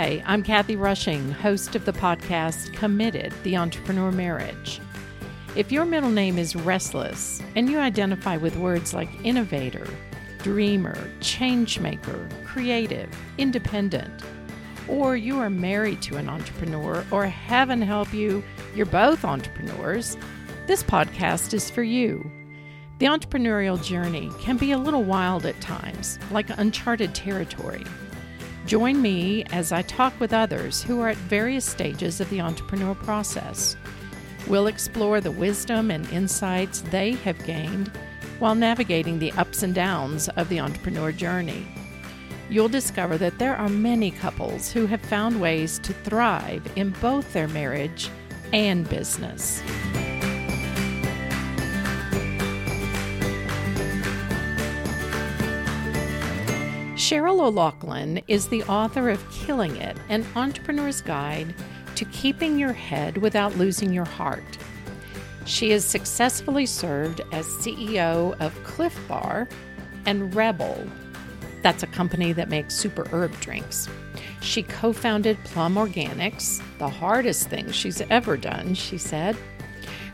Hi, I'm Kathy Rushing, host of the podcast Committed The Entrepreneur Marriage. If your middle name is Restless and you identify with words like innovator, dreamer, changemaker, creative, independent, or you are married to an entrepreneur, or heaven help you, you're both entrepreneurs, this podcast is for you. The entrepreneurial journey can be a little wild at times, like uncharted territory. Join me as I talk with others who are at various stages of the entrepreneurial process. We'll explore the wisdom and insights they have gained while navigating the ups and downs of the entrepreneur journey. You'll discover that there are many couples who have found ways to thrive in both their marriage and business. Sheryl O'Loughlin is the author of Killing It, an entrepreneur's guide to keeping your head without losing your heart. She has successfully served as CEO of Clif Bar and REBBL. That's a company that makes super herb drinks. She co founded Plum Organics, the hardest thing she's ever done, she said.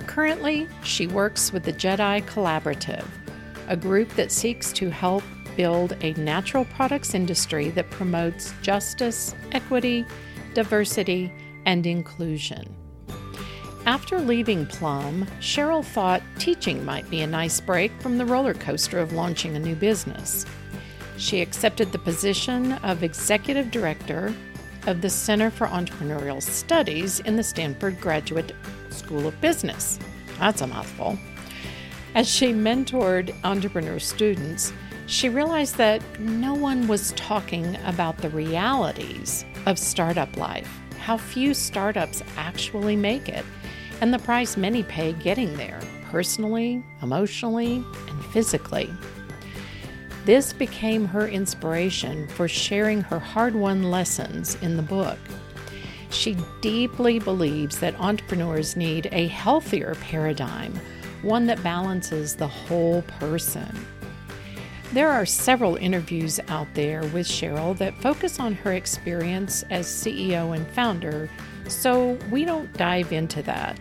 Currently, she works with the Jedi Collaborative, a group that seeks to help build a natural products industry that promotes justice, equity, diversity, and inclusion. After leaving Plum, Sheryl thought teaching might be a nice break from the roller coaster of launching a new business. She accepted the position of executive director of the Center for Entrepreneurial Studies in the Stanford Graduate School of Business. That's a mouthful. As she mentored entrepreneur students, she realized that no one was talking about the realities of startup life, how few startups actually make it, and the price many pay getting there, personally, emotionally, and physically. This became her inspiration for sharing her hard won lessons in the book. She deeply believes that entrepreneurs need a healthier paradigm, one that balances the whole person. There are several interviews out there with Sheryl that focus on her experience as CEO and founder, so we don't dive into that.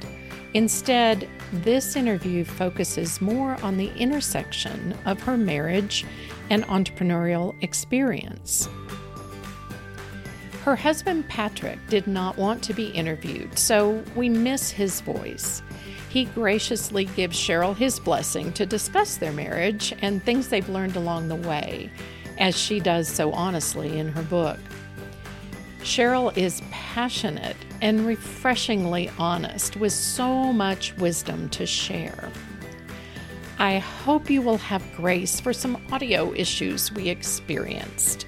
Instead, this interview focuses more on the intersection of her marriage and entrepreneurial experience. Her husband Patrick did not want to be interviewed, so we miss his voice. He graciously gives Sheryl his blessing to discuss their marriage and things they've learned along the way, as she does so honestly in her book. Sheryl is passionate and refreshingly honest with so much wisdom to share. I hope you will have grace for some audio issues we experienced.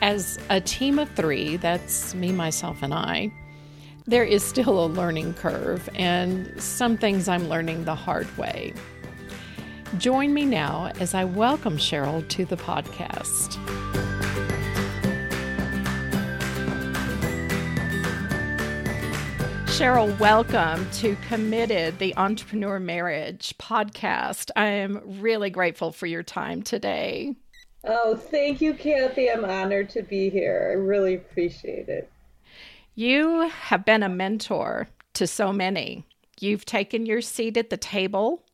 As a team of three, that's me, myself, and I, there is still a learning curve, and some things I'm learning the hard way. Join me now as I welcome Sheryl to the podcast. Sheryl, welcome to Committed, the Entrepreneur Marriage podcast. I am really grateful for your time today. Oh, thank you, Kathy. I'm honored to be here. I really appreciate it. You have been a mentor to so many. You've taken your seat at the table,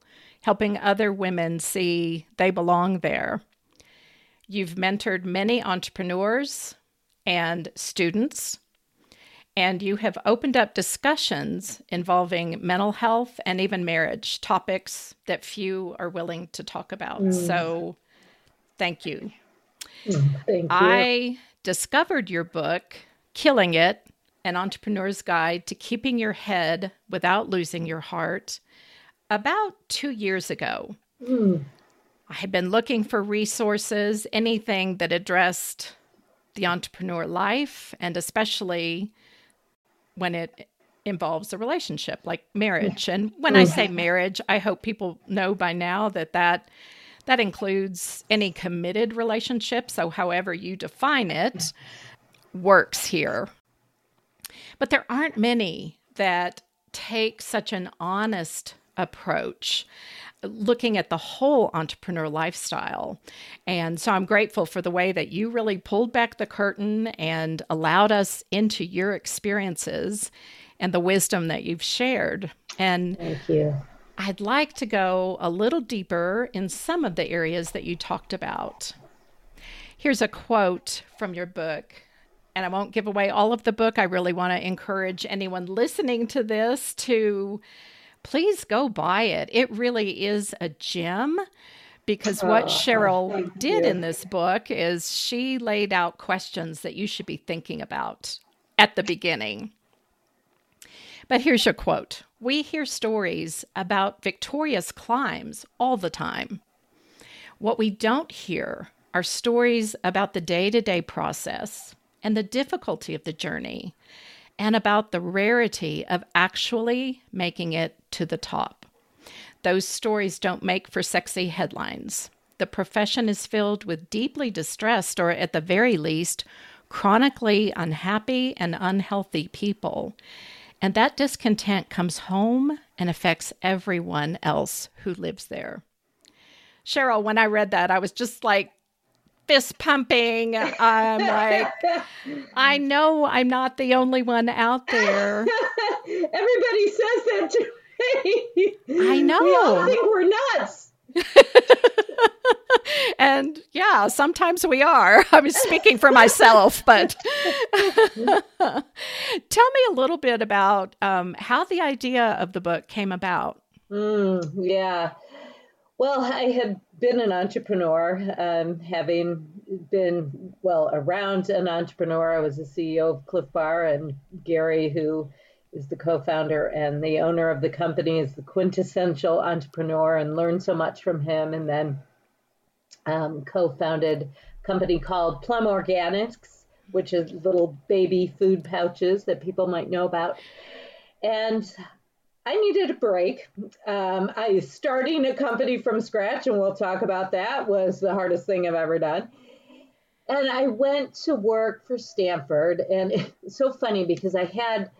helping other women see they belong there. You've mentored many entrepreneurs and students, and you have opened up discussions involving mental health and even marriage, topics that few are willing to talk about. Mm. So, thank you. Mm, thank you. I discovered your book, Killing It an Entrepreneur's Guide to Keeping Your Head Without Losing Your Heart about two years ago. Mm. I had been looking for resources, anything that addressed the entrepreneur life, and especially when it involves a relationship like marriage. And when I say marriage, I hope people know by now that that that includes any committed relationship. So, however you define it, works here. But there aren't many that take such an honest approach looking at the whole entrepreneur lifestyle. And so I'm grateful for the way that you really pulled back the curtain and allowed us into your experiences and the wisdom that you've shared. And thank you. I'd like to go a little deeper in some of the areas that you talked about. Here's a quote from your book. And I won't give away all of the book. I really want to encourage anyone listening to this to please go buy it. It really is a gem because what oh, Sheryl did you. in this book is she laid out questions that you should be thinking about at the beginning. But here's your quote We hear stories about victorious climbs all the time. What we don't hear are stories about the day to day process and the difficulty of the journey and about the rarity of actually making it to the top. Those stories don't make for sexy headlines. The profession is filled with deeply distressed, or at the very least, chronically unhappy and unhealthy people. And that discontent comes home and affects everyone else who lives there. Sheryl, when I read that, I was just like, fist pumping. I'm like, I know I'm not the only one out there. Everybody says that to me. I know. We all think we're nuts. and yeah, sometimes we are. I'm speaking for myself, but tell me a little bit about um, how the idea of the book came about. Mm, yeah. Well, I had been an entrepreneur, um, having been, well, around an entrepreneur. I was the CEO of Clif Bar, and Gary, who is the co founder and the owner of the company, is the quintessential entrepreneur and learned so much from him. And then um, co founded a company called Plum Organics, which is little baby food pouches that people might know about. And I needed a break. Um, I starting a company from scratch, and we'll talk about that, was the hardest thing I've ever done. And I went to work for Stanford, and it's so funny because I had,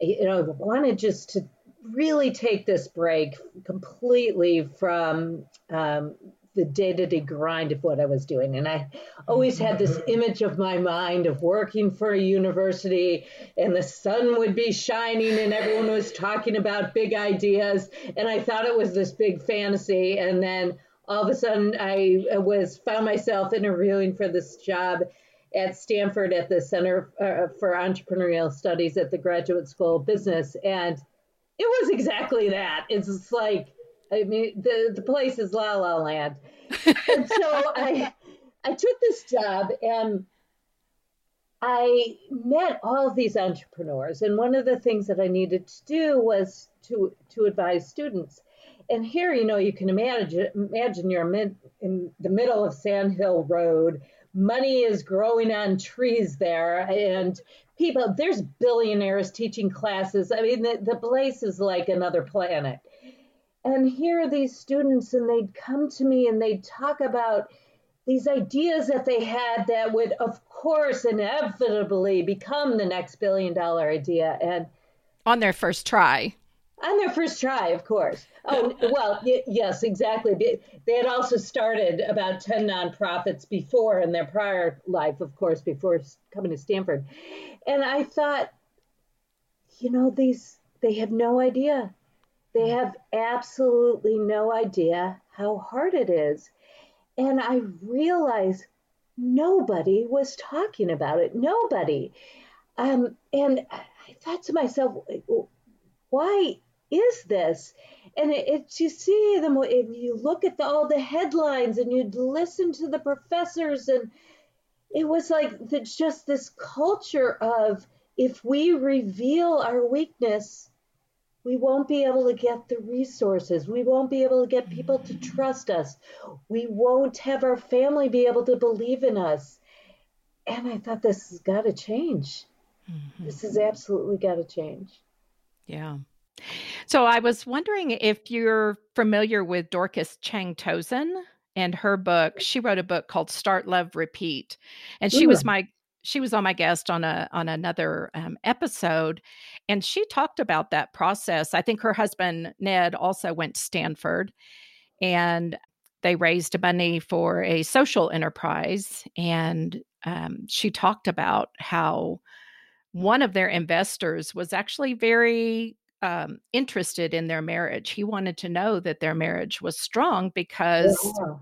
you know, wanted just to really take this break completely from um, the day-to-day grind of what I was doing. And I always had this image of my mind of working for a university and the sun would be shining and everyone was talking about big ideas. And I thought it was this big fantasy. And then all of a sudden I was found myself interviewing for this job at Stanford at the Center uh, for Entrepreneurial Studies at the Graduate School of Business. And it was exactly that. It's like I mean, the, the place is La La Land. and so I, I took this job and I met all these entrepreneurs. And one of the things that I needed to do was to, to advise students. And here, you know, you can imagine, imagine you're mid, in the middle of Sand Hill Road. Money is growing on trees there, and people, there's billionaires teaching classes. I mean, the, the place is like another planet and here are these students and they'd come to me and they'd talk about these ideas that they had that would of course inevitably become the next billion dollar idea and on their first try. On their first try of course. Oh well y- yes exactly. They had also started about 10 nonprofits before in their prior life of course before coming to stanford. And i thought you know these they have no idea they have absolutely no idea how hard it is. And I realized nobody was talking about it. Nobody. Um, and I thought to myself, why is this? And it, it, you see them if you look at the, all the headlines and you listen to the professors, and it was like the, just this culture of if we reveal our weakness, we won't be able to get the resources. We won't be able to get people to trust us. We won't have our family be able to believe in us. And I thought this has got to change. Mm-hmm. This has absolutely got to change. Yeah. So I was wondering if you're familiar with Dorcas Cheng-Tozun and her book. She wrote a book called Start Love Repeat. And she was my she was on my guest on a on another um, episode, and she talked about that process. I think her husband Ned also went to Stanford, and they raised money for a social enterprise, and um, she talked about how one of their investors was actually very um, interested in their marriage. He wanted to know that their marriage was strong because, yeah.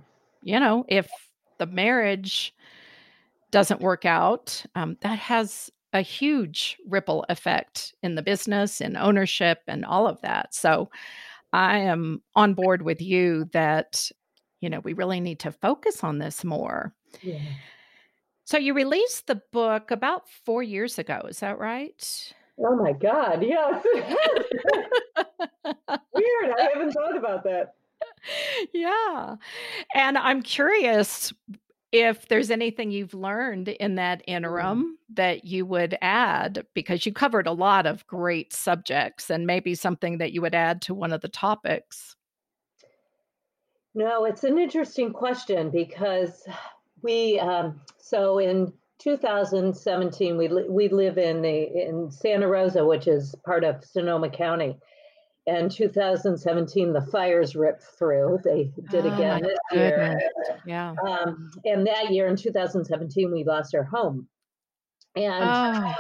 you know, if the marriage doesn't work out, um, that has a huge ripple effect in the business and ownership and all of that. So I am on board with you that, you know, we really need to focus on this more. Yeah. So you released the book about four years ago. Is that right? Oh my God. Yes. Weird. I haven't thought about that. Yeah. And I'm curious if there's anything you've learned in that mm-hmm. interim that you would add, because you covered a lot of great subjects and maybe something that you would add to one of the topics. No, it's an interesting question because we, um, so in 2017, we, we live in the in Santa Rosa, which is part of Sonoma County. And 2017, the fires ripped through. They did oh, again this year. Yeah. Um, and that year in 2017, we lost our home. And oh.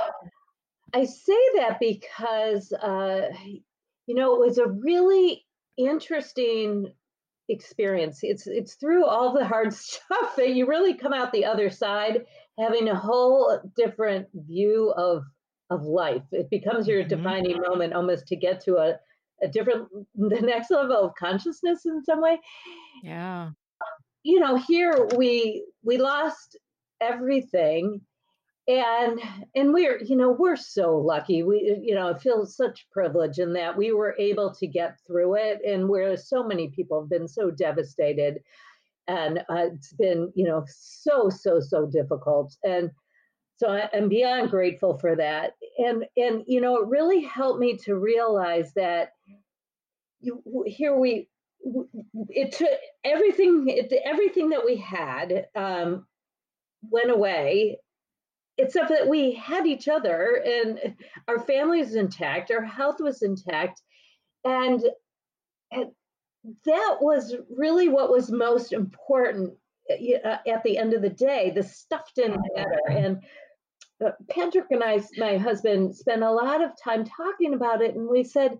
I say that because, uh, you know, it was a really interesting experience. It's it's through all the hard stuff that you really come out the other side having a whole different view of of life. It becomes your mm-hmm. defining moment almost to get to a, a different the next level of consciousness in some way. Yeah. You know, here we we lost everything and and we're you know we're so lucky we you know feel such privilege in that we were able to get through it and where so many people have been so devastated and uh, it's been you know so so so difficult and so I, am beyond grateful for that. And and you know it really helped me to realize that you here we it took everything it, everything that we had um, went away except that we had each other and our family was intact our health was intact and, and that was really what was most important Uh, at the end of the day. The stuff didn't matter. Mm-hmm. And uh, Patrick and I, my husband, spent a lot of time talking about it. And we said,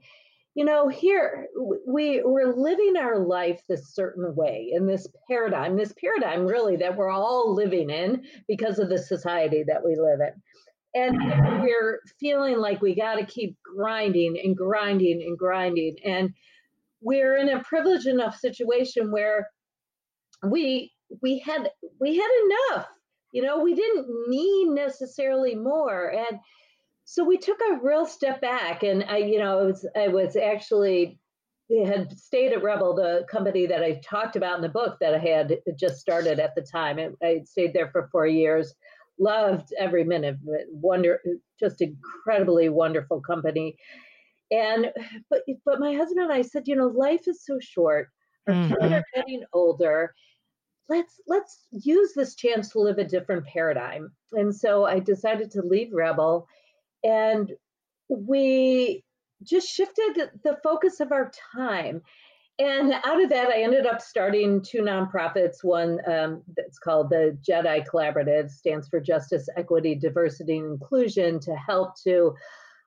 you know, here we we're living our life this certain way in this paradigm, this paradigm really that we're all living in because of the society that we live in. And mm-hmm. we're feeling like we got to keep grinding and grinding and grinding. And we're in a privileged enough situation where we we had we had enough you know we didn't need necessarily more and so we took a real step back and i you know it was i was actually had stayed at REBBL the company that i talked about in the book that i had just started at the time i stayed there for four years loved every minute wonder just incredibly wonderful company and but but my husband and I said, you know, life is so short. Our mm-hmm. kids are getting older. Let's let's use this chance to live a different paradigm. And so I decided to leave REBBL, and we just shifted the focus of our time. And out of that, I ended up starting two nonprofits. One um, that's called the Jedi Collaborative, stands for Justice, Equity, Diversity, and Inclusion, to help to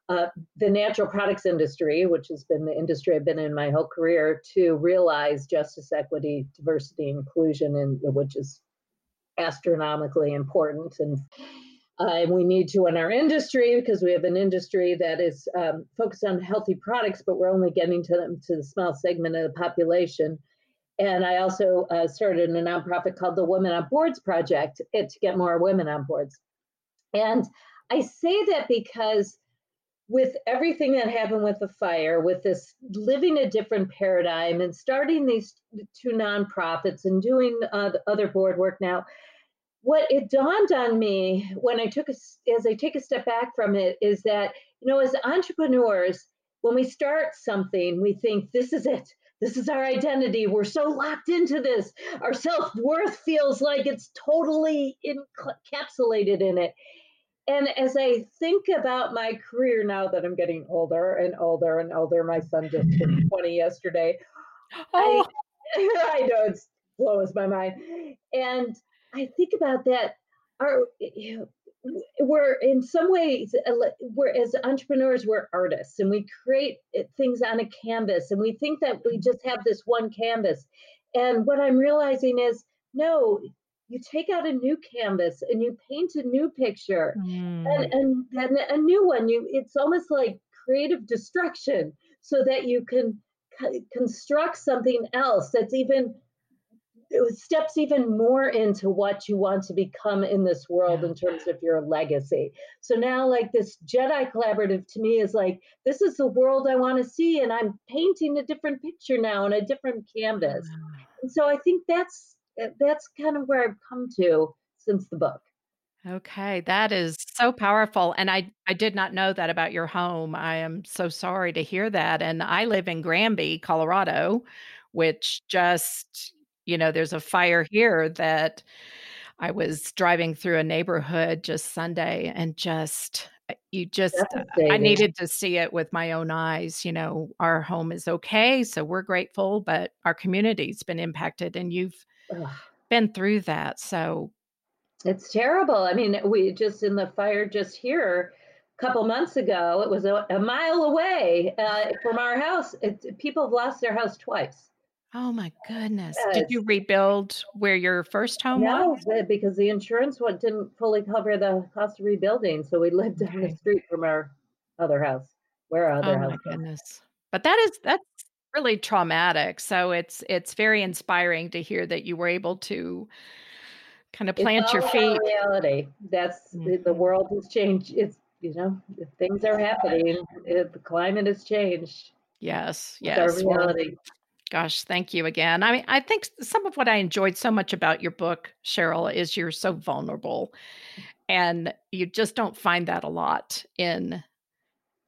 uh, the natural products industry, which has been the industry I've been in my whole career, to realize justice, equity, diversity, inclusion, and which is astronomically important. And uh, we need to in our industry because we have an industry that is um, focused on healthy products, but we're only getting to them to the small segment of the population. And I also uh, started a nonprofit called the Women on Boards Project to get more women on boards. And I say that because with everything that happened with the fire, with this living a different paradigm and starting these two nonprofits and doing uh, other board work now, what it dawned on me when I took a, as I take a step back from it is that, you know, as entrepreneurs, when we start something, we think this is it. This is our identity. We're so locked into this. Our self worth feels like it's totally encapsulated in it. And as I think about my career now that I'm getting older and older and older, my son just turned 20 yesterday. Oh. I, I know it blows my mind. And I think about that. Our, you know, we're in some ways uh, we're as entrepreneurs we're artists and we create uh, things on a canvas and we think that we just have this one canvas and what i'm realizing is no you take out a new canvas and you paint a new picture mm. and, and then a new one you it's almost like creative destruction so that you can construct something else that's even steps even more into what you want to become in this world yeah. in terms of your legacy. So now, like this Jedi collaborative to me is like, this is the world I want to see, and I'm painting a different picture now on a different canvas. And so I think that's that's kind of where I've come to since the book. Okay, that is so powerful. And I, I did not know that about your home. I am so sorry to hear that. And I live in Granby, Colorado, which just you know, there's a fire here that I was driving through a neighborhood just Sunday and just uh, you just uh, I needed to see it with my own eyes. You know, our home is okay, so we're grateful, but our community's been impacted and you've Ugh. been through that. So it's terrible. I mean, we just in the fire just here a couple months ago, it was a, a mile away uh, from our house. It, people have lost their house twice. Oh my goodness. Did you rebuild where your first home No, was? because the insurance one didn't fully cover the cost of rebuilding. So we lived down the street from our other house, where our other Oh house my was. goodness. But that is that's really traumatic. So it's it's very inspiring to hear that you were able to kind of plant your feet. reality. That's the, the world has changed. It's, you know, things are happening. It, the climate has changed. Yes, yes. Well, reality. Gosh, thank you again. I mean, I think some of what I enjoyed so much about your book, Sheryl, is you're so vulnerable, and you just don't find that a lot in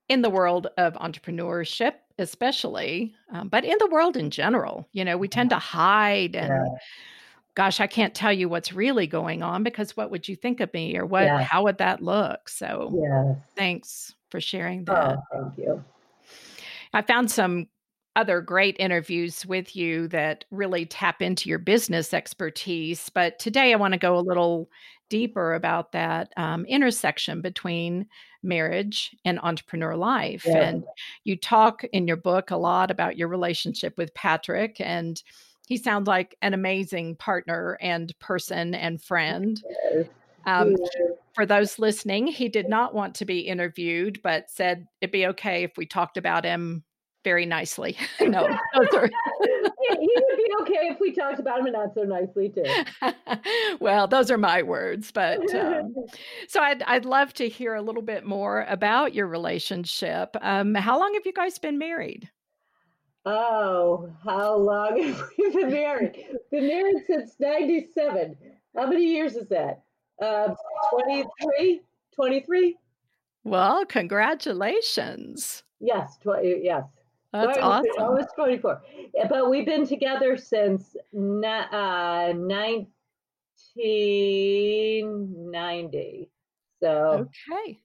in the world of entrepreneurship, especially, um, but in the world in general. You know, we tend to hide and. Yeah. Gosh, I can't tell you what's really going on because what would you think of me or what Yeah. how would that look? So, Yes. thanks for sharing that. Oh, thank you. I found some other great interviews with you that really tap into your business expertise. But today I want to go a little deeper about that um, intersection between marriage and entrepreneur life. Yeah. And you talk in your book a lot about your relationship with Patrick, and he sounds like an amazing partner and person and friend. Um, for those listening, he did not want to be interviewed, but said it'd be okay if we talked about him very nicely. no, those are he he would be okay if we talked about him and not so nicely too. well, those are my words, but um, so I'd I'd love to hear a little bit more about your relationship. Um, how long have you guys been married? oh, how long have we been married? Been married since 97. How many years is that? Uh, 23? 23? Well, congratulations. Yes, 20, yes. That's awesome. almost 24. Yeah, But we've been together since uh, 1990. So, Okay.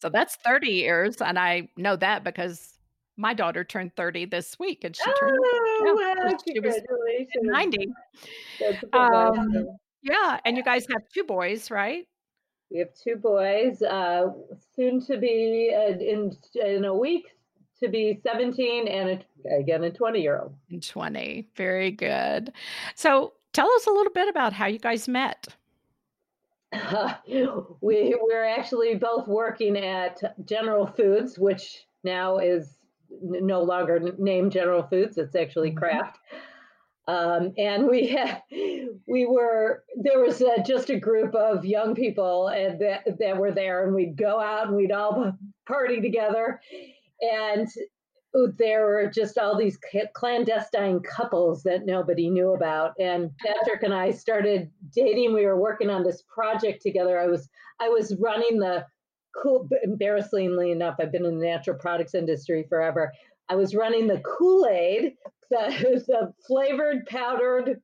So that's 30 years. And I know that because my daughter turned 30 this week and she turned, yeah, oh, wow, she was 90. That's a big Um, yeah. And you guys have two boys, right? We have two boys, uh, soon to be uh, in in a week to be 17 and a, again a 20 year old. And 20. Very good. So tell us a little bit about how you guys met. we we're actually both working at General Foods, which now is no longer named General Foods. It's actually Mhm. Kraft. Um, and we had, we were there was uh, just a group of young people and that that were there, and we'd go out and we'd all party together, and there were just all these clandestine couples that nobody knew about. And Patrick and I started dating. We were working on this project together. I was I was running the cool. Embarrassingly enough, I've been in the natural products industry forever. I was running the Kool Aid, the, the flavored powdered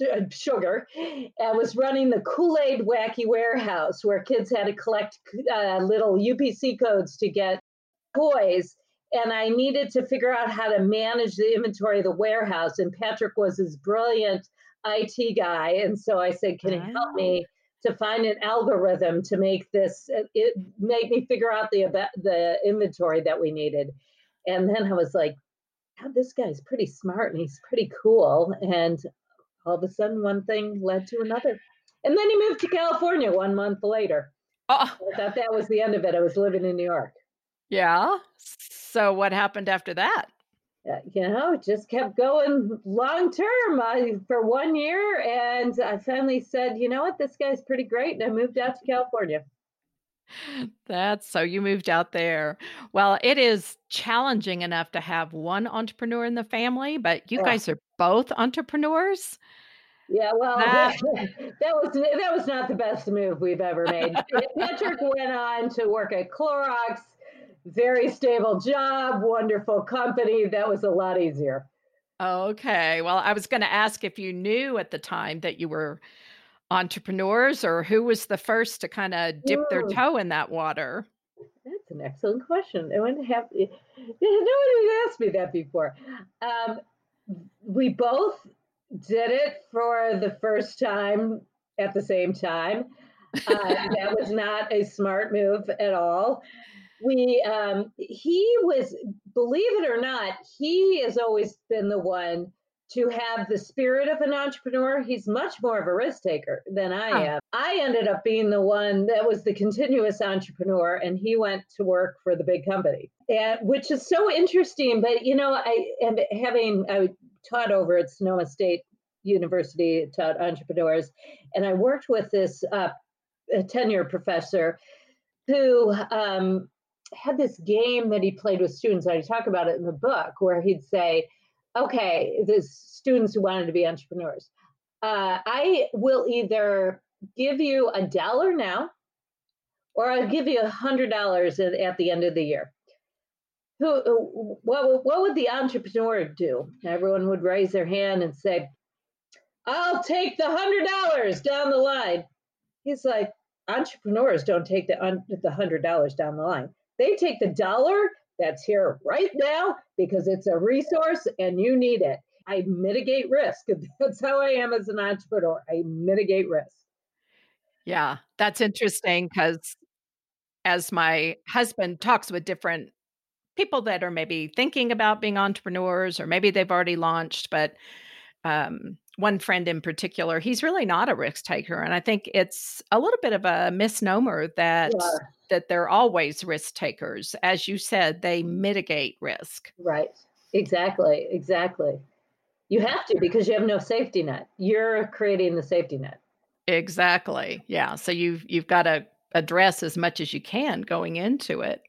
uh, sugar and was running the Kool-Aid Wacky Warehouse where kids had to collect uh, little UPC codes to get toys. And I needed to figure out how to manage the inventory of the warehouse. And Patrick was this brilliant IT guy. And so I said, Can you help me to find an algorithm to make this, it make me figure out the, the inventory that we needed? And then I was like, this guy's pretty smart and he's pretty cool. And all of a sudden, one thing led to another. And then he moved to California one month later. Oh. I thought that was the end of it. I was living in New York. Yeah. So what happened after that? Uh, you know, just kept going long term uh, for one year. And I finally said, you know what, this guy's pretty great. And I moved out to California. That's so you moved out there. Well, it is challenging enough to have one entrepreneur in the family, but you yeah. guys are both entrepreneurs. Yeah, well, that, that was that was not the best move we've ever made. Patrick went on to work at Clorox, very stable job, wonderful company. That was a lot easier. Okay. Well, I was going to ask if you knew at the time that you were entrepreneurs or who was the first to kind of dip their toe in that water? That's an excellent question. I wouldn't have no one asked me that before. Um, we both did it for the first time at the same time. Uh, that was not a smart move at all. We um, he was, believe it or not, he has always been the one to have the spirit of an entrepreneur. He's much more of a risk taker than I am. I ended up being the one that was the continuous entrepreneur, and he went to work for the big company, and which is so interesting. But you know, I and having I taught over at Sonoma State University, taught entrepreneurs, and I worked with this uh, tenure professor who um, had this game that he played with students. I talk about it in the book, where he'd say okay, the students who wanted to be entrepreneurs. Uh, I will either give you a dollar now, or I'll give you a hundred dollars at the end of the year. Who, what, what would the entrepreneur do? Everyone would raise their hand and say, "I'll take the hundred dollars down the line." He's like, entrepreneurs don't take the the hundred dollars down the line. They take the dollar that's here right now because it's a resource and you need it. I mitigate risk. That's how I am as an entrepreneur. I mitigate risk. Yeah, that's interesting because as my husband talks with different people that are maybe thinking about being entrepreneurs or maybe they've already launched, but um, one friend in particular, he's really not a risk taker. And I think it's a little bit of a misnomer that yeah. that they're always risk takers. As you said, they mitigate risk. Right. Exactly. Exactly. You have to because you have no safety net. You're creating the safety net. Exactly. Yeah. So you've you've got to address as much as you can going into it.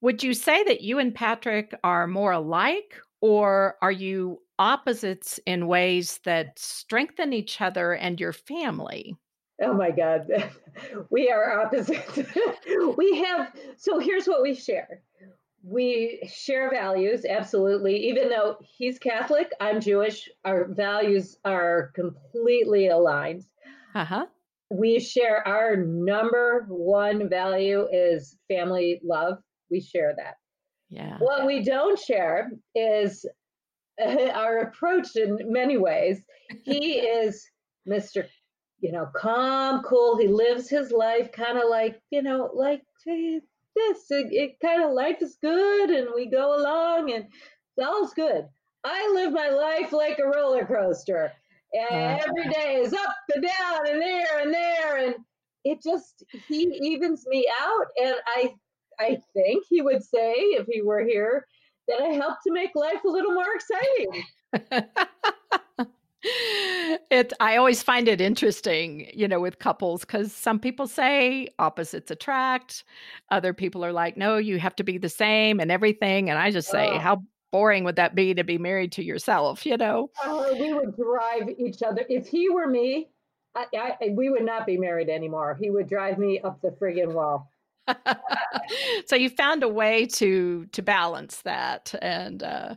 Would you say that you and Patrick are more alike or are you opposites in ways that strengthen each other and your family. Oh my God. We are opposites. we have, so here's what we share we share values, absolutely. Even though he's Catholic, I'm Jewish, our values are completely aligned. Uh huh. We share our number one value is family love. We share that. Yeah. What we don't share is our approach in many ways. He is Mr. You know, calm, cool. He lives his life kind of like, you know, like this. It, it kind of life is good and we go along and all's good. I live my life like a roller coaster. And uh, every day is up and down and there and there. And it just, he evens me out. And I, I think he would say, if he were here, that I help to make life a little more exciting. it i always find it interesting you know with couples because some people say opposites attract other people are like no you have to be the same and everything and i just say oh. how boring would that be to be married to yourself you know oh, we would drive each other if he were me I, I, we would not be married anymore he would drive me up the friggin' wall so you found a way to to balance that and uh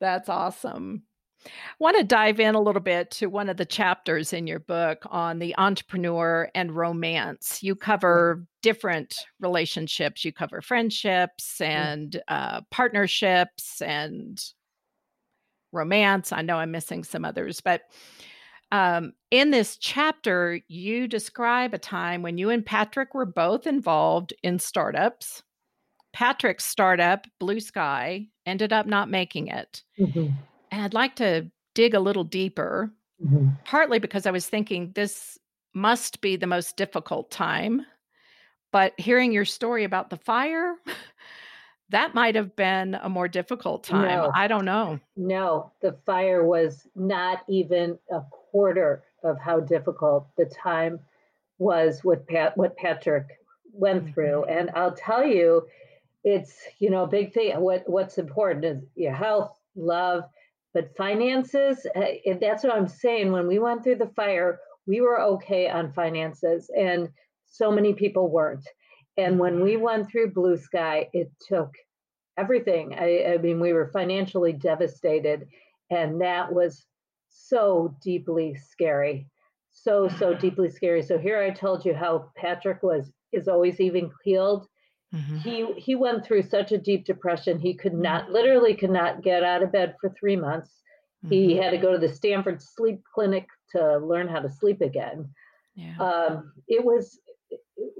that's awesome I want to dive in a little bit to one of the chapters in your book on the entrepreneur and romance. You cover different relationships. You cover friendships and uh, partnerships and romance. I know I'm missing some others, but um, in this chapter, you describe a time when you and Patrick were both involved in startups. Patrick's startup, Blue Sky, ended up not making it. Mm-hmm. And I'd like to dig a little deeper, mm-hmm. partly because I was thinking this must be the most difficult time. But hearing your story about the fire, that might have been a more difficult time. No, I don't know. No, the fire was not even a quarter of how difficult the time was with Pat, what Patrick went mm-hmm. through. And I'll tell you, it's you know a big thing. What what's important is your health, love, but finances. Uh, that's what I'm saying. When we went through the fire, we were okay on finances, and so many people weren't. And when we went through Blue Sky, it took everything. I, I mean, we were financially devastated, and that was so deeply scary so so deeply scary. So here i told you how patrick was is always even keeled. Mm-hmm. he he went through such a deep depression. He could not mm-hmm. literally could not get out of bed for three months. Mm-hmm. he had to go to the stanford sleep clinic to learn how to sleep again. Yeah. um, it was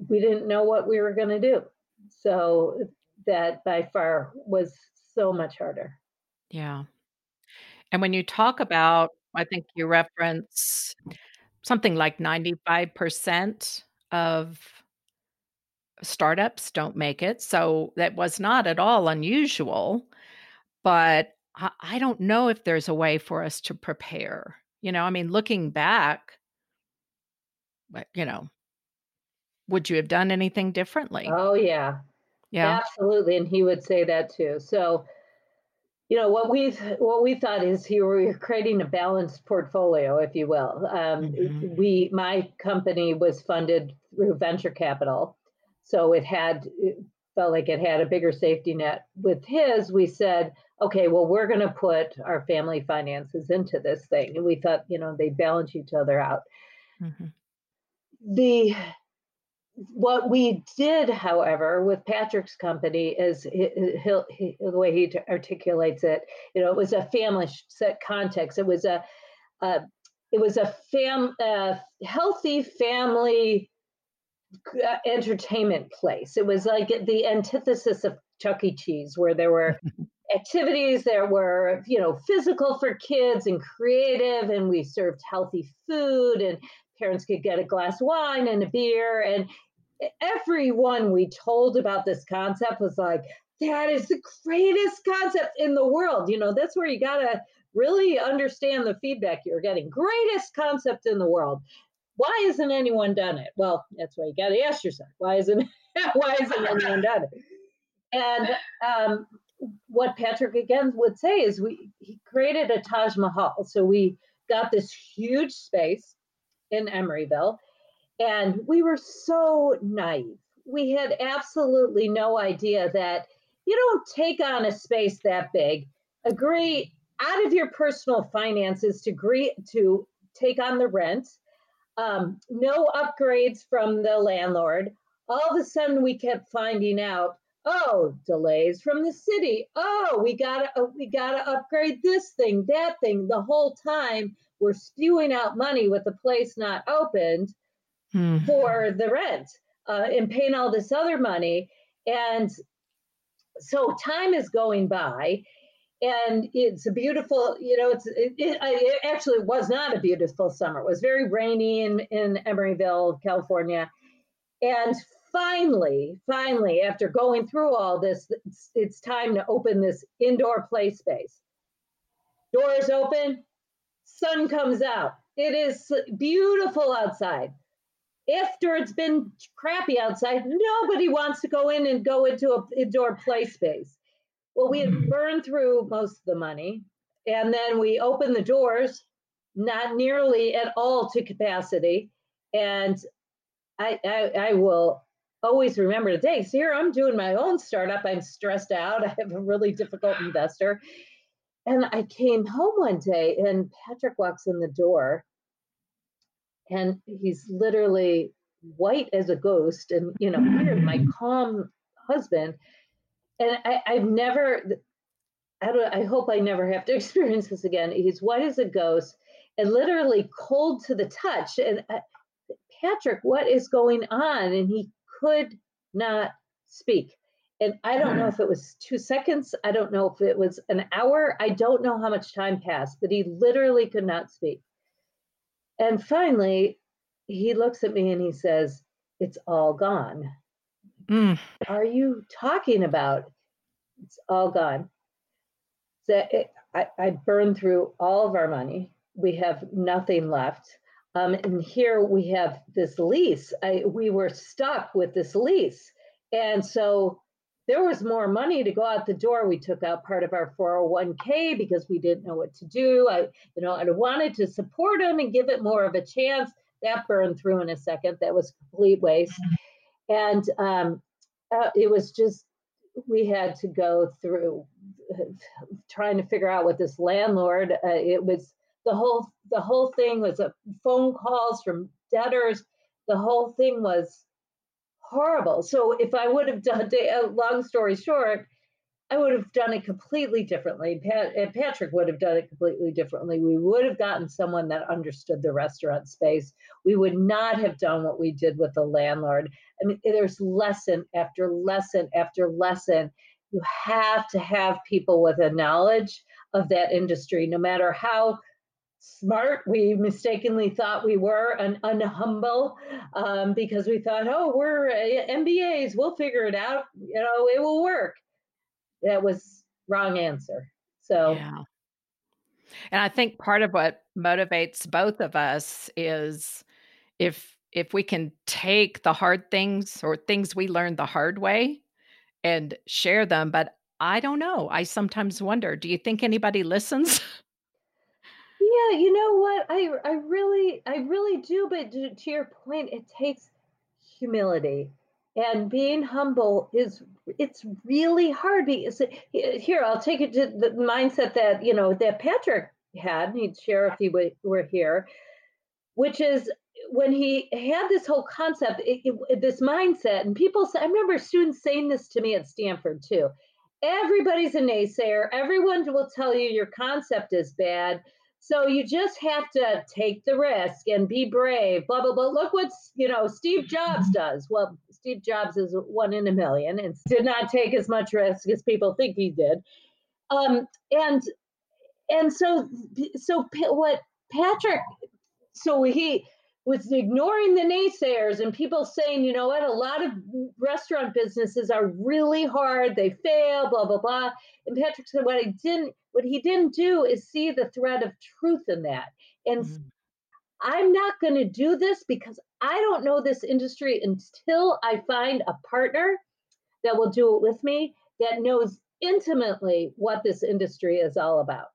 we didn't know what we were going to do. So that by far was so much harder. Yeah. And when you talk about I think you reference something like 95% of startups don't make it. So that was not at all unusual. But I, don't know if there's a way for us to prepare. You know, I mean, looking back, you know, would you have done anything differently? Oh, yeah. Yeah. Absolutely. And he would say that too. So, you know what we what we thought is here we're creating a balanced portfolio, if you will. Um, mm-hmm. We my company was funded through venture capital, so it had it felt like it had a bigger safety net. With his, we said, okay, well we're going to put our family finances into this thing, and we thought you know they balance each other out. Mm-hmm. The what we did, however, with Patrick's company is he, he, he, the way he articulates it. You know, it was a family set context. It was a, a it was a fam a healthy family uh, entertainment place. It was like the antithesis of Chuck E. Cheese, where there were activities there were you know physical for kids and creative and we served healthy food and parents could get a glass of wine and a beer and everyone we told about this concept was like, that is the greatest concept in the world. You know, that's where you got to really understand the feedback you're getting. Greatest concept in the world. Why isn't anyone done it? Well, that's why you got to ask yourself, why isn't why isn't anyone done it? And um, what Patrick again would say is we he created a Taj Mahal. So we got this huge space in Emeryville and we were so naive. We had absolutely no idea that you don't take on a space that big, agree out of your personal finances to agree to take on the rent, um, no upgrades from the landlord. All of a sudden, we kept finding out, oh, delays from the city. Oh, we gotta uh, we gotta upgrade this thing, that thing. The whole time we're spewing out money with the place not opened hmm. for the rent uh, and paying all this other money. And so time is going by and it's a beautiful you know it's it, it, it, actually was not a beautiful summer. It was very rainy in in emeryville california. And finally finally after going through all this it's, it's time to open this indoor play space. Doors open sun comes out. It is beautiful outside after it's been crappy outside, nobody wants to go in and go into a indoor play space. Well, we had mm-hmm. burned through most of the money, and then we opened the doors, not nearly at all to capacity. And I, I, I will always remember today. So here I'm doing my own startup. I'm stressed out. I have a really difficult investor. and I came home one day and Patrick walks in the door and he's literally white as a ghost and you know mm. here my calm husband and I, i've never I don't I hope I never have to experience this again. He's white as a ghost and literally cold to the touch. And I, Patrick, what is going on? And he could not speak. And I don't know mm. if it was two seconds. I don't know if it was an hour. I don't know how much time passed, but he literally could not speak. And finally, he looks at me and he says, It's all gone. Mm. Are you talking about? It's all gone. So it, I, I burned through all of our money. We have nothing left. Um, and here we have this lease. I, we were stuck with this lease. And so there was more money to go out the door. We took out part of our 401k because we didn't know what to do. I, you know, I wanted to support him and give it more of a chance. That burned through in a second. That was complete waste. And um, uh, it was just, we had to go through uh, trying to figure out what this landlord, uh, it was the whole the whole thing was a phone calls from debtors. The whole thing was horrible. So if I would have done, a uh, long story short, I would have done it completely differently. Pat, Patrick would have done it completely differently. We would have gotten someone that understood the restaurant space. We would not have done what we did with the landlord. I mean, there's lesson after lesson after lesson. You have to have people with a knowledge of that industry, no matter how smart. We mistakenly thought we were and unhumble um, because we thought oh we're uh, mbas we'll figure it out. You know it will work. That was wrong answer. So yeah. And i think part of what motivates both of us is if if we can take the hard things or things we learned the hard way and share them but i don't know. I sometimes wonder do you think anybody listens Yeah, you know what? I I really I really do, but to, to your point, it takes humility. And being humble is it's really hard because here I'll take it to the mindset that you know that Patrick had. and He'd share if he were here, which is when he had this whole concept, it, it, this mindset, and people say, I remember students saying this to me at Stanford too. Everybody's a naysayer. Everyone will tell you your concept is bad. So you just have to take the risk and be brave, blah, blah, blah. Look what, you know, Steve Jobs mm-hmm. does. Well, Steve Jobs is one in a million and did not take as much risk as people think he did. Um, and, and so, so what Patrick, so he, was ignoring the naysayers and people saying, you know what, a lot of restaurant businesses are really hard, they fail, blah, blah, blah. And Patrick said, what I didn't, what he didn't do is see the thread of truth in that. And mm. I'm not going to do this because I don't know this industry until I find a partner that will do it with me that knows intimately what this industry is all about.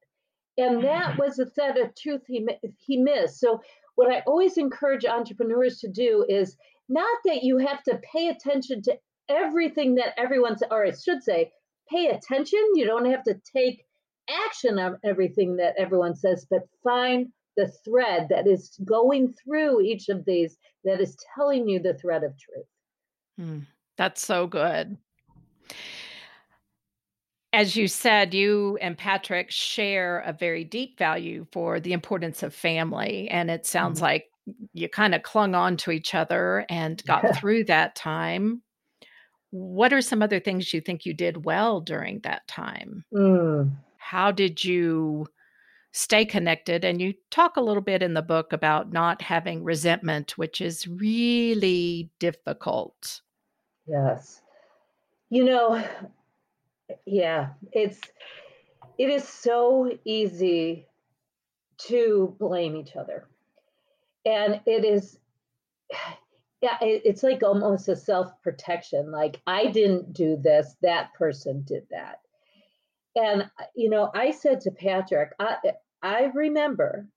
And that mm-hmm. was the thread of truth he he missed. So what I always encourage entrepreneurs to do is not that you have to pay attention to everything that everyone says, or I should say, pay attention. You don't have to take action of everything that everyone says, but find the thread that is going through each of these that is telling you the thread of truth. Mm, that's so good as you said, you and Patrick share a very deep value for the importance of family. And it sounds mm-hmm. like you kind of clung on to each other and got yeah. through that time. What are some other things you think you did well during that time? Mm. How did you stay connected? And you talk a little bit in the book about not having resentment, which is really difficult. Yes. You know, yeah, it's it is so easy to blame each other. And it is yeah, it, it's like almost a self-protection. Like I didn't do this, that person did that. And you know, I said to Patrick, I I remember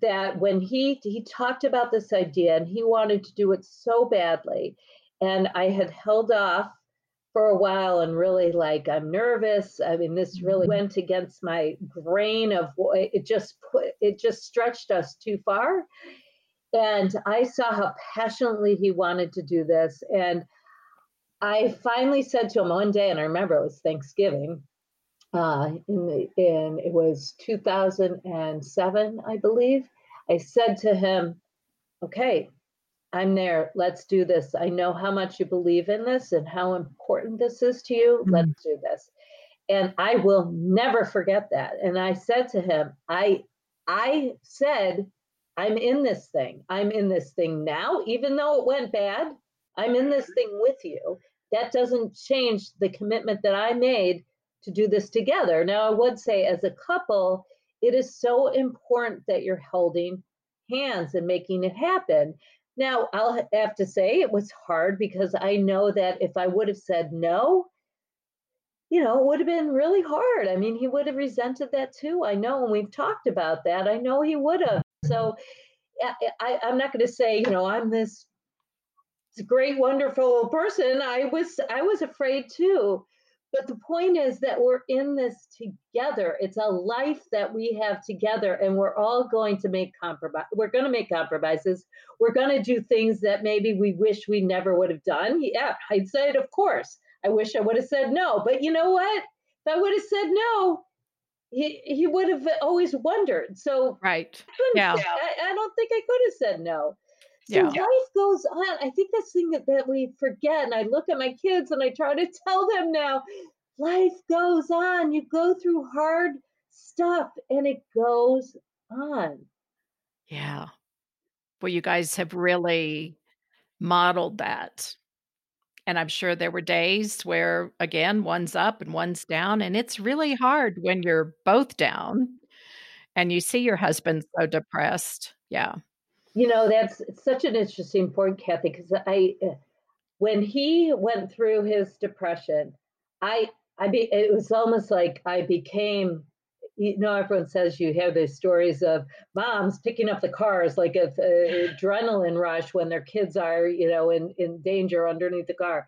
that when he he talked about this idea and he wanted to do it so badly and I had held off for a while and really like I'm nervous. I mean, this really mm-hmm. went against my grain of it just put it just stretched us too far. And I saw how passionately he wanted to do this. And I finally said to him one day, and I remember it was Thanksgiving, uh, in, the, in it was 2007, I believe. I said to him, "Okay, I'm there. Let's do this. I know how much you believe in this and how important this is to you. Mm-hmm. Let's do this." And I will never forget that. And I said to him, "I, I said." I'm in this thing. I'm in this thing now, even though it went bad. I'm in this thing with you. That doesn't change the commitment that I made to do this together. Now, I would say, as a couple, it is so important that you're holding hands and making it happen. Now, I'll have to say it was hard because I know that if I would have said no, you know, it would have been really hard. I mean, he would have resented that too. I know, and we've talked about that. I know he would have. So I, I'm not going to say, you know, I'm this great, wonderful person. I was, I was afraid too. But the point is that we're in this together. It's a life that we have together, and we're all going to make compromise. We're going to make compromises. We're going to do things that maybe we wish we never would have done. Yeah, I'd say it, of course. I wish I would have said no. But you know what? If I would have said no, he he would have always wondered. So right, yeah. I, I, don't think I could have said no. So yeah. life goes on. I think that's thing that, that we forget. And I look at my kids and I try to tell them now, life goes on. You go through hard stuff and it goes on. Yeah. Well, you guys have really modeled that. And I'm sure there were days where, again, one's up and one's down. And it's really hard when you're both down and you see your husband so depressed. Yeah. You know, that's such an interesting point, Kathy, because I, uh, when he went through his depression, I, I be, it was almost like I became, you know, everyone says you hear these stories of moms picking up the cars like a, a adrenaline rush when their kids are, you know, in, in danger underneath the car.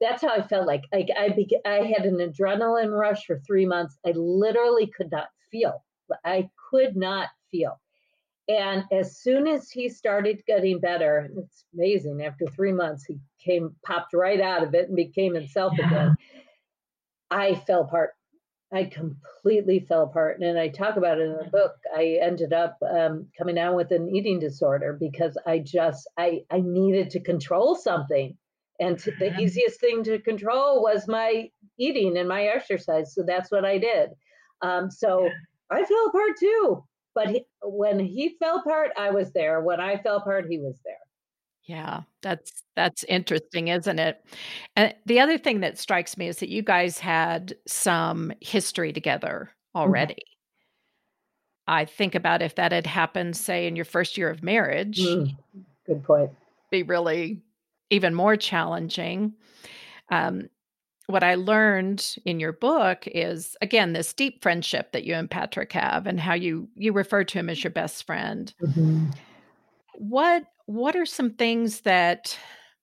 That's how I felt like. Like I, be, I had an adrenaline rush for three months. I literally could not feel. I could not feel. And as soon as he started getting better, it's amazing. After three months, he came popped right out of it and became himself yeah. again. I fell apart. I completely fell apart. And I talk about it in the book. I ended up um, coming down with an eating disorder because I just I I needed to control something. And to, the easiest thing to control was my eating and my exercise. So that's what I did. Um, so I fell apart too. But he, when he fell apart, I was there. When I fell apart, he was there. Yeah, that's that's interesting, isn't it? And the other thing that strikes me is that you guys had some history together mm-hmm. already. Mm-hmm. I think about if that had happened, say, in your first year of marriage. Mm, good point. Be really even more challenging. Um, what I learned in your book is again this deep friendship that you and Patrick have and how you you refer to him as your best friend. Mm-hmm. What what are some things that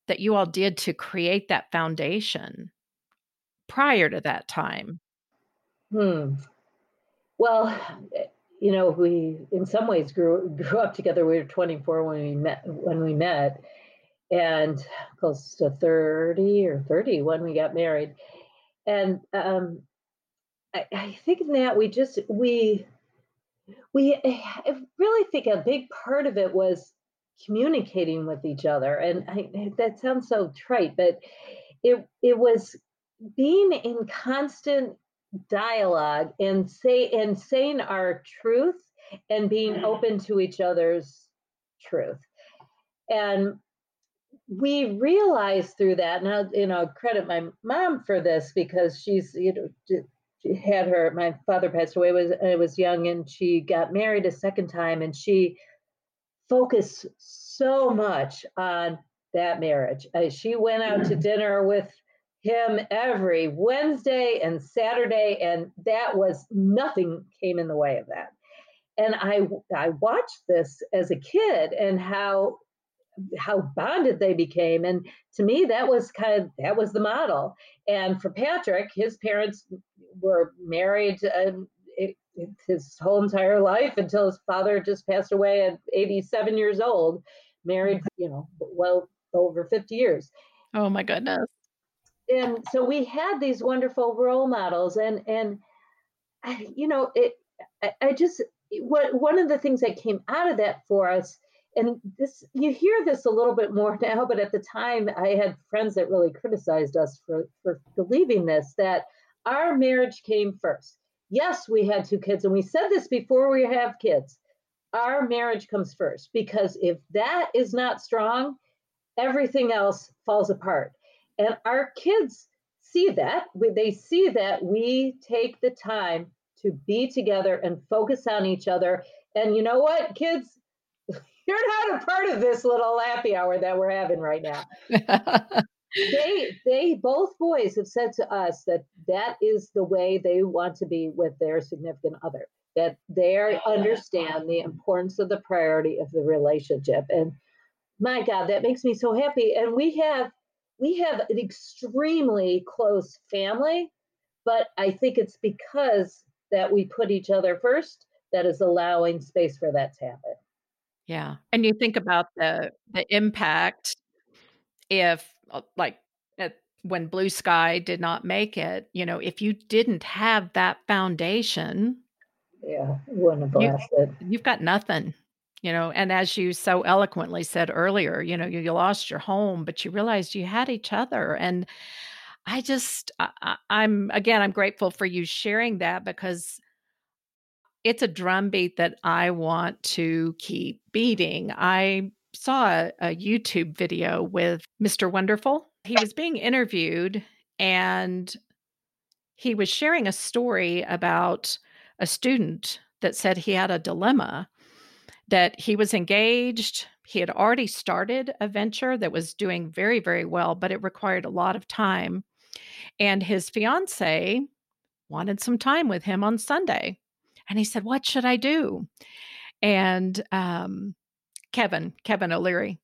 that you all did to create that foundation prior to that time? Hmm. Well, you know, we in some ways grew grew up together. We were 24 when we met when we met and close to 30 or 30 when we got married. And um, I, I think in that we just, we, we I really think a big part of it was communicating with each other. And I, that sounds so trite, but it, it was being in constant dialogue and say and saying our truth and being mm. open to each other's truth and we realized through that now you know credit my mom for this because she's you know she had her my father passed away was I was young and she got married a second time and she focused so much on that marriage. Uh, she went out to dinner with him every Wednesday and Saturday and that was nothing came in the way of that. And I I watched this as a kid and how how bonded they became. And to me, that was kind of that was the model. And for Patrick, his parents were married uh, it, his whole entire life until his father just passed away at 87 years old, married, you know, well over 50 years. Oh my goodness. And so we had these wonderful role models and and you know, it I, I just what one of the things that came out of that for us and this you hear this a little bit more now but at the time i had friends that really criticized us for for believing this that our marriage came first yes we had two kids and we said this before we have kids our marriage comes first because if that is not strong everything else falls apart and our kids see that they see that we take the time to be together and focus on each other. And you know what, kids? You're not a part of this little happy hour that we're having right now. they they both boys have said to us that that is the way they want to be with their significant other that they understand the importance of the priority of the relationship and my god that makes me so happy and we have we have an extremely close family but i think it's because that we put each other first that is allowing space for that to happen. Yeah. And you think about the the impact if uh, like at, when Blue Sky did not make it, you know, if you didn't have that foundation, yeah, wouldn't have lasted. You, you've got nothing you know and as you so eloquently said earlier you know you, you, lost your home but you realized you had each other and I just, I, I'm again, I'm grateful for you sharing that because it's a drumbeat that I want to keep beating. I saw a, YouTube video with Mr. Wonderful. He was being interviewed and he was sharing a story about a student that said he had a dilemma that he was engaged he had already started a venture that was doing very very well but it required a lot of time and his fiance wanted some time with him on Sunday. And he said, What should I do? And um, Kevin, Kevin O'Leary,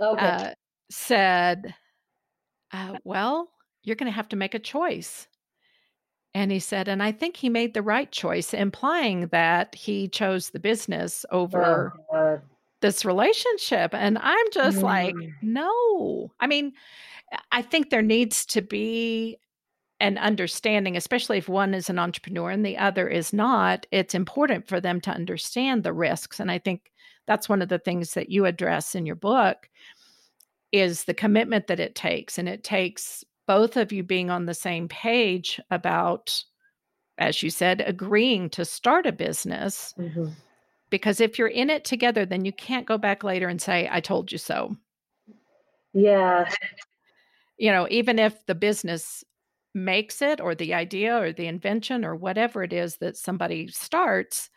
okay. uh, said, uh, Well, you're going to have to make a choice. And he said, and I think he made the right choice, implying that he chose the business over oh, this relationship. And I'm just mm. like, no. I mean, I think there needs to be an understanding, especially if one is an entrepreneur and the other is not. It's important for them to understand the risks. And I think that's one of the things that you address in your book is the commitment that it takes. And it takes both of you being on the same page about, as you said, agreeing to start a business. Mm-hmm. Because if you're in it together, then you can't go back later and say, I told you so. Yeah you know, even if the business makes it or the idea or the invention or whatever it is that somebody starts,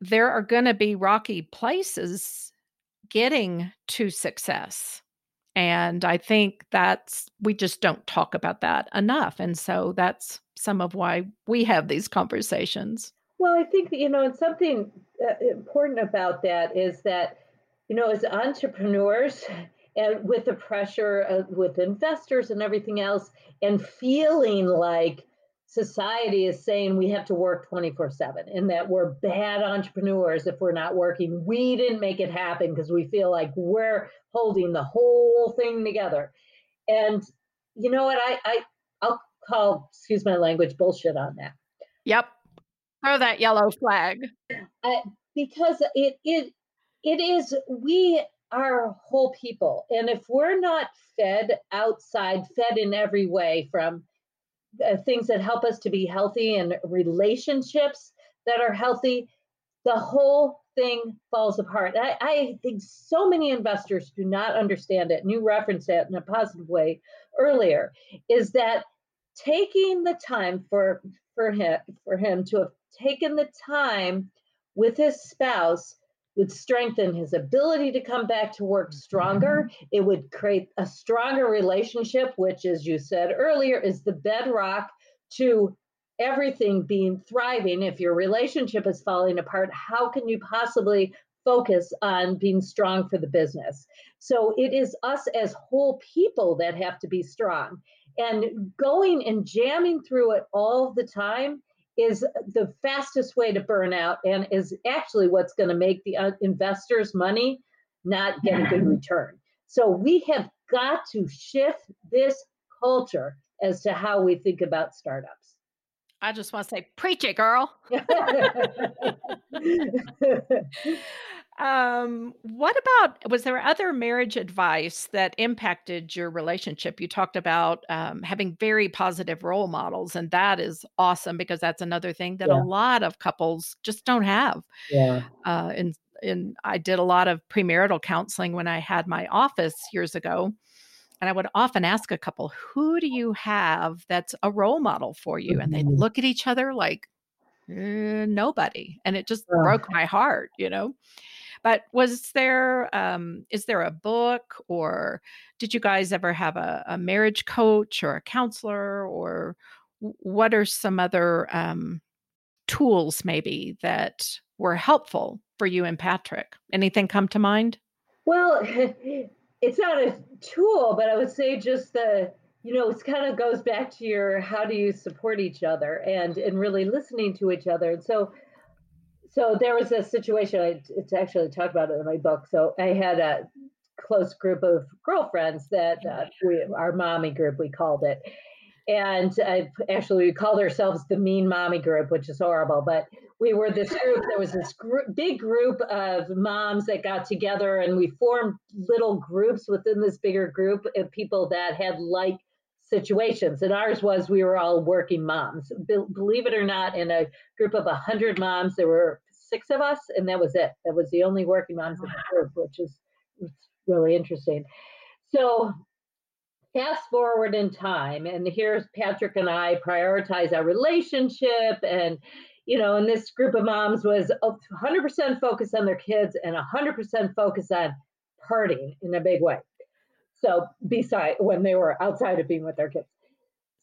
there are going to be rocky places getting to success. And I think that's, we just don't talk about that enough. And so that's some of why we have these conversations. Well, I think, you know, and something uh, important about that is that, you know, as entrepreneurs, and with the pressure uh, with investors and everything else, and feeling like society is saying we have to work 24 7 and that we're bad entrepreneurs if we're not working. We didn't make it happen because we feel like we're holding the whole thing together. And you know what? I, I I'll call, excuse my language, bullshit on that. Yep. Throw that yellow flag. Because it it it is we our whole people. And if we're not fed outside, fed in every way from uh, things that help us to be healthy and relationships that are healthy, the whole thing falls apart. I, I, think so many investors do not understand it, and you referenced it in a positive way earlier, is that taking the time for for him for him to have taken the time with his spouse would strengthen his ability to come back to work stronger. It would create a stronger relationship, which, as you said earlier, is the bedrock to everything being thriving. If your relationship is falling apart, how can you possibly focus on being strong for the business. So it is us as whole people that have to be strong. And going and jamming through it all the time is the fastest way to burn out and is actually what's going to make the uh, investors money not get a good return. So we have got to shift this culture as to how we think about startups. I just want to say, preach it, girl. um, what about was there other marriage advice that impacted your relationship? You talked about um, having very positive role models, and that is awesome because that's another thing that yeah. a lot of couples just don't have. Yeah. Uh, and and I did a lot of premarital counseling when I had my office years ago and I would often ask a couple, who do you have that's a role model for you? And they'd mm-hmm. look at each other like, eh, nobody. And it just broke my heart, you know? But was there, um, is there a book or did you guys ever have a, a marriage coach or a counselor or what are some other um, tools maybe that were helpful for you and Patrick? Anything come to mind? Well, it's not a tool, but I would say just the you know it kind of goes back to your how do you support each other and and really listening to each other. And so so there was a situation I it's actually talked about it in my book. So I had a close group of girlfriends that uh, we our mommy group we called it and I actually we called ourselves the Mean Mommy Group, which is horrible. But we were this group. There was this gr- big group of moms that got together, and we formed little groups within this bigger group of people that had like situations. And ours was we were all working moms. Be- believe it or not, in a group of a hundred moms, there were six of us, and that was it. That was the only working moms in the group, which is really interesting. So fast forward in time and here's patrick and i prioritize our relationship and you know and this group of moms was 100% focused on their kids and 100% focused on partying in a big way so beside when they were outside of being with their kids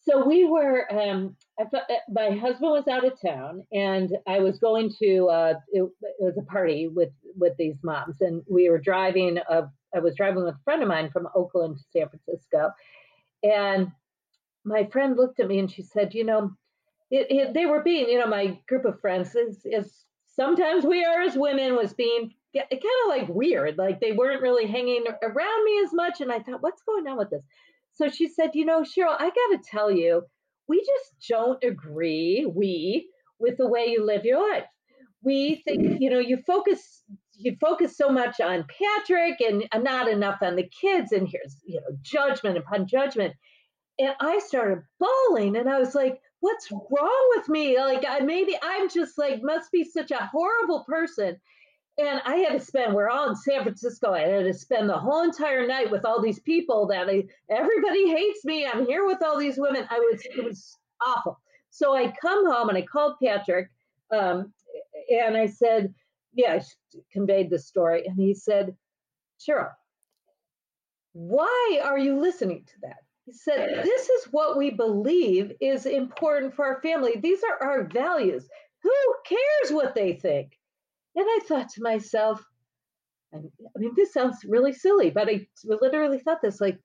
so we were um, uh, my husband was out of town and i was going to uh, it, it, was a party with with these moms and we were driving a I was driving with a friend of mine from Oakland to San Francisco, and my friend looked at me and she said, "You know, it, it, they were being, you know, my group of friends is, is sometimes we are as women was being kind of like weird, like they weren't really hanging around me as much." And I thought, what's going on with this? So she said, "You know, Sheryl, I got to tell you, we just don't agree. We." With the way you live your life we think you know you focus you focus so much on Patrick and not enough on the kids, and here's you know judgment upon judgment. And I started bawling, and I was like, "What's wrong with me? Like, I, maybe I'm just like must be such a horrible person." And I had to spend. We're all in San Francisco. I had to spend the whole entire night with all these people that I, everybody hates me. I'm here with all these women. I was it was awful. So I come home and I called Patrick, um, and I said yeah, I conveyed the story. And he said, Sheryl, why are you listening to that? He said, This is what we believe is important for our family. These are our values. Who cares what they think? And I thought to myself, I mean, this sounds really silly, but I literally thought this like,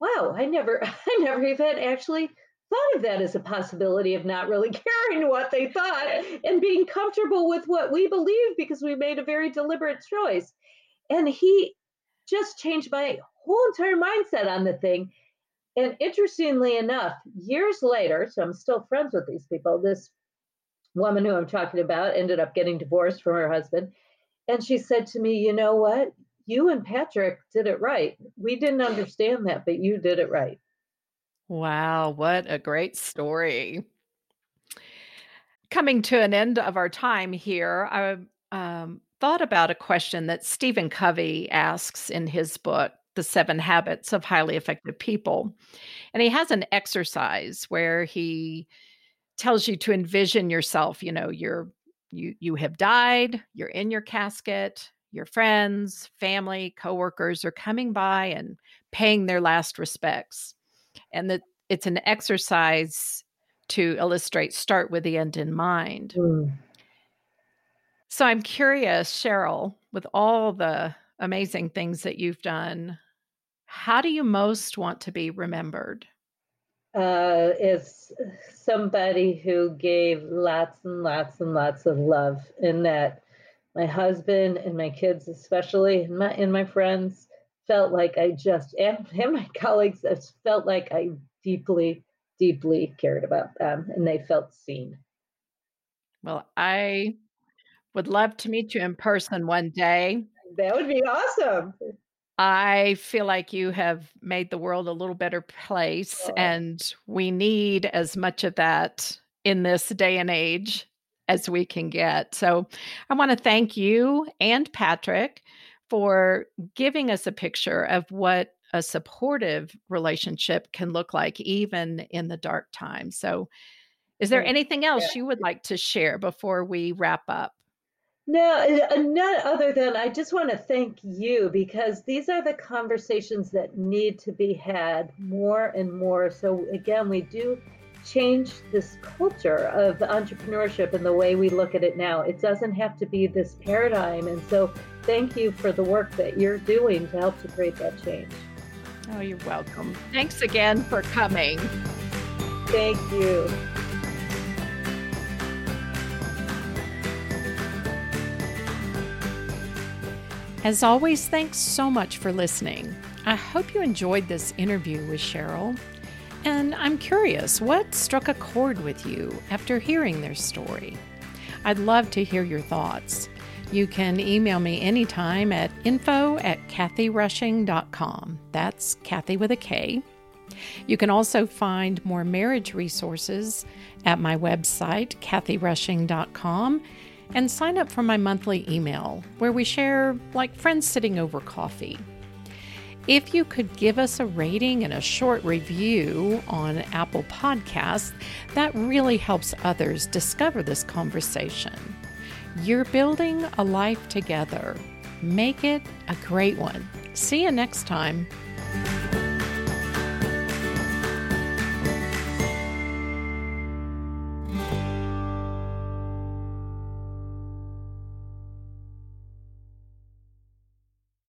wow, I never, I never even actually thought of that as a possibility of not really caring what they thought and being comfortable with what we believe because we made a very deliberate choice. And he just changed my whole entire mindset on the thing. And interestingly enough, years later, so I'm still friends with these people, this woman who I'm talking about ended up getting divorced from her husband. And she said to me, You know what? You and Patrick did it right. We didn't understand that, but you did it right. Wow, what a great story. Coming to an end of our time here, I um, thought about a question that Stephen Covey asks in his book, The Seven Habits of Highly Effective People. And he has an exercise where he tells you to envision yourself, you know, you're you you have died, you're in your casket, your friends, family, coworkers are coming by and paying their last respects and that it's an exercise to illustrate start with the end in mind. Mm. So I'm curious, Sheryl, with all the amazing things that you've done, how do you most want to be remembered? Uh, is somebody who gave lots and lots and lots of love, and that my husband and my kids, especially, and my and my friends, felt like I just and, and my colleagues felt like I deeply, deeply cared about them, and they felt seen. Well, I would love to meet you in person one day. That would be awesome. I feel like you have made the world a little better place, oh. and we need as much of that in this day and age as we can get. So I want to thank you and Patrick for giving us a picture of what a supportive relationship can look like, even in the dark times. So, is there anything else you would like to share before we wrap up? No, uh, not other than I just want to thank you because these are the conversations that need to be had more and more. So, again, we do change this culture of entrepreneurship and the way we look at it now. It doesn't have to be this paradigm. And so, thank you for the work that you're doing to help to create that change. Oh, you're welcome. Thanks again for coming. Thank you. As always, thanks so much for listening. I hope you enjoyed this interview with Sheryl. And I'm curious, what struck a chord with you after hearing their story? I'd love to hear your thoughts. You can email me anytime at info at kathyrushing.com. That's Kathy with a K. You can also find more marriage resources at my website, kathyrushing.com and sign up for my monthly email where we share like friends sitting over coffee. If you could give us a rating and a short review on Apple Podcasts, that really helps others discover this conversation. You're building a life together. Make it a great one. See you next time.